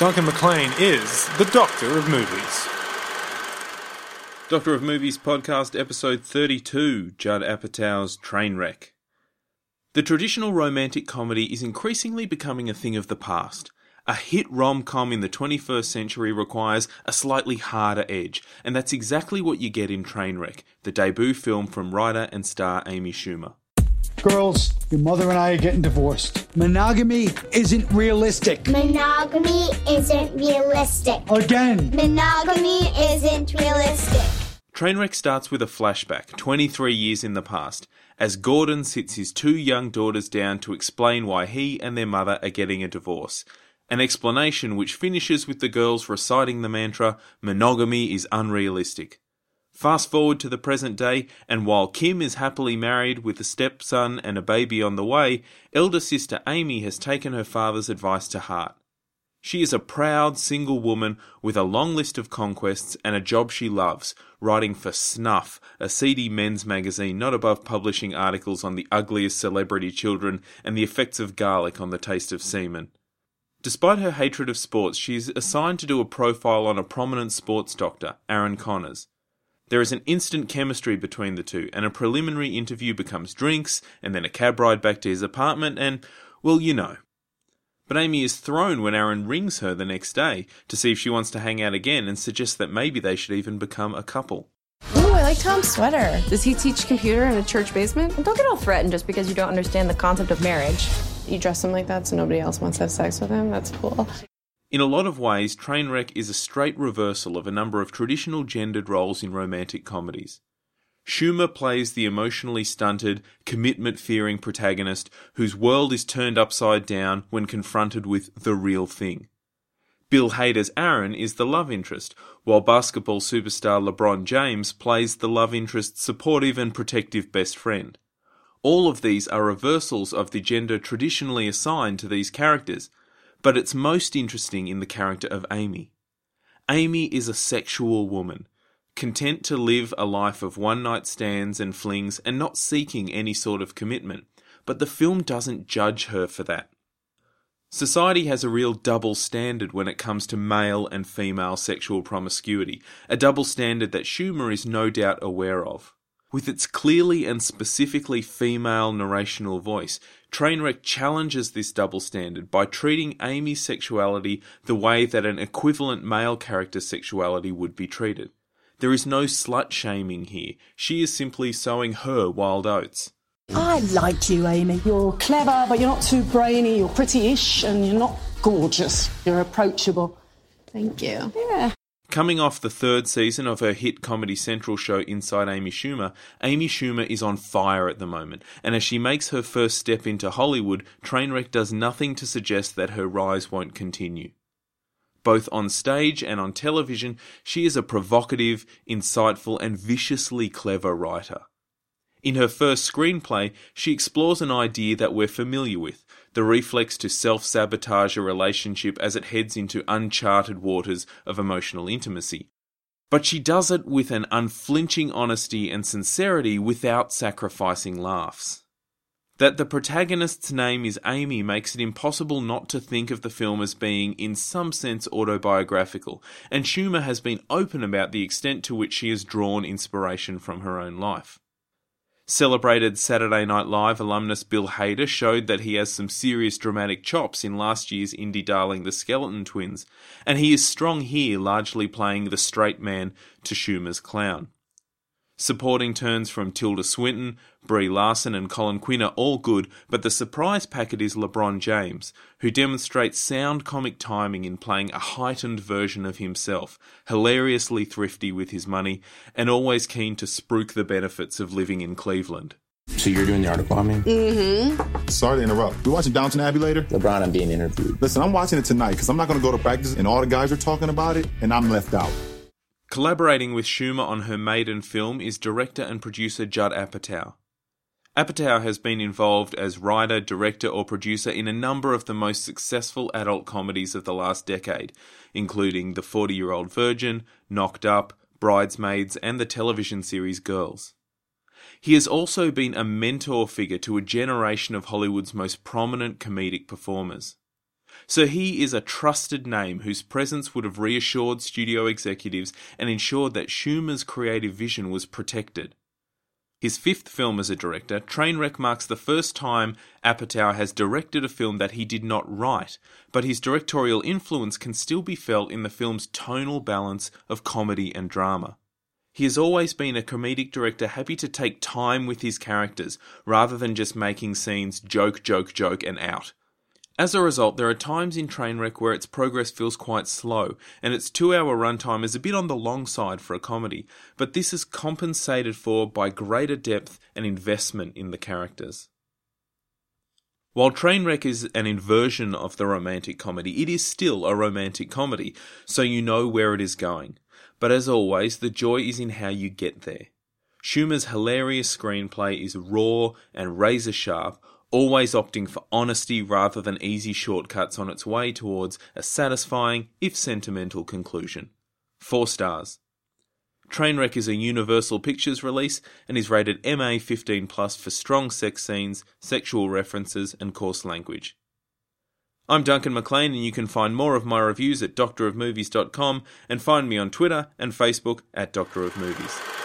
Duncan MacLean is the Doctor of Movies. Doctor of Movies podcast episode 32 Judd Apatow's Trainwreck. The traditional romantic comedy is increasingly becoming a thing of the past. A hit rom com in the 21st century requires a slightly harder edge, and that's exactly what you get in Trainwreck, the debut film from writer and star Amy Schumer. Girls, your mother and I are getting divorced. Monogamy isn't realistic. Monogamy isn't realistic. Again. Monogamy isn't realistic. Trainwreck starts with a flashback, 23 years in the past, as Gordon sits his two young daughters down to explain why he and their mother are getting a divorce. An explanation which finishes with the girls reciting the mantra, monogamy is unrealistic. Fast forward to the present day, and while Kim is happily married with a stepson and a baby on the way, elder sister Amy has taken her father's advice to heart. She is a proud single woman with a long list of conquests and a job she loves, writing for Snuff, a seedy men's magazine not above publishing articles on the ugliest celebrity children and the effects of garlic on the taste of semen. Despite her hatred of sports, she is assigned to do a profile on a prominent sports doctor, Aaron Connors. There is an instant chemistry between the two, and a preliminary interview becomes drinks, and then a cab ride back to his apartment, and, well, you know. But Amy is thrown when Aaron rings her the next day to see if she wants to hang out again and suggests that maybe they should even become a couple. Ooh, I like Tom's sweater. Does he teach computer in a church basement? Don't get all threatened just because you don't understand the concept of marriage. You dress him like that so nobody else wants to have sex with him? That's cool. In a lot of ways, Trainwreck is a straight reversal of a number of traditional gendered roles in romantic comedies. Schumer plays the emotionally stunted, commitment fearing protagonist whose world is turned upside down when confronted with the real thing. Bill Hader's Aaron is the love interest, while basketball superstar LeBron James plays the love interest's supportive and protective best friend. All of these are reversals of the gender traditionally assigned to these characters, but it's most interesting in the character of Amy. Amy is a sexual woman, content to live a life of one night stands and flings and not seeking any sort of commitment, but the film doesn't judge her for that. Society has a real double standard when it comes to male and female sexual promiscuity, a double standard that Schumer is no doubt aware of. With its clearly and specifically female narrational voice, Trainwreck challenges this double standard by treating Amy's sexuality the way that an equivalent male character's sexuality would be treated. There is no slut shaming here. She is simply sowing her wild oats. I like you, Amy. You're clever, but you're not too brainy. You're pretty-ish, and you're not gorgeous. You're approachable. Thank you. Yeah. Coming off the third season of her hit Comedy Central show Inside Amy Schumer, Amy Schumer is on fire at the moment, and as she makes her first step into Hollywood, Trainwreck does nothing to suggest that her rise won't continue. Both on stage and on television, she is a provocative, insightful, and viciously clever writer. In her first screenplay, she explores an idea that we're familiar with the reflex to self sabotage a relationship as it heads into uncharted waters of emotional intimacy. But she does it with an unflinching honesty and sincerity without sacrificing laughs. That the protagonist's name is Amy makes it impossible not to think of the film as being, in some sense, autobiographical, and Schumer has been open about the extent to which she has drawn inspiration from her own life. Celebrated Saturday Night Live alumnus Bill Hader showed that he has some serious dramatic chops in last year's indie darling The Skeleton Twins, and he is strong here, largely playing the straight man to Schumer's clown. Supporting turns from Tilda Swinton, Brie Larson, and Colin Quinn are all good, but the surprise packet is LeBron James, who demonstrates sound comic timing in playing a heightened version of himself, hilariously thrifty with his money, and always keen to spruik the benefits of living in Cleveland. So you're doing the article on me? Mm-hmm. Sorry to interrupt. We watching Downton Abbey later? LeBron, I'm being interviewed. Listen, I'm watching it tonight because I'm not going to go to practice and all the guys are talking about it and I'm left out. Collaborating with Schumer on her maiden film is director and producer Judd Apatow. Apatow has been involved as writer, director, or producer in a number of the most successful adult comedies of the last decade, including The 40 Year Old Virgin, Knocked Up, Bridesmaids, and the television series Girls. He has also been a mentor figure to a generation of Hollywood's most prominent comedic performers. So he is a trusted name whose presence would have reassured studio executives and ensured that Schumer's creative vision was protected. His fifth film as a director, Trainwreck marks the first time Apatow has directed a film that he did not write, but his directorial influence can still be felt in the film's tonal balance of comedy and drama. He has always been a comedic director happy to take time with his characters rather than just making scenes joke, joke, joke, and out. As a result, there are times in Trainwreck where its progress feels quite slow, and its two hour runtime is a bit on the long side for a comedy, but this is compensated for by greater depth and investment in the characters. While Trainwreck is an inversion of the romantic comedy, it is still a romantic comedy, so you know where it is going. But as always, the joy is in how you get there. Schumer's hilarious screenplay is raw and razor sharp, always opting for honesty rather than easy shortcuts on its way towards a satisfying, if sentimental, conclusion. 4 stars. Trainwreck is a Universal Pictures release and is rated MA 15 plus for strong sex scenes, sexual references, and coarse language. I'm Duncan McLean, and you can find more of my reviews at doctorofmovies.com and find me on Twitter and Facebook at Doctor of Movies.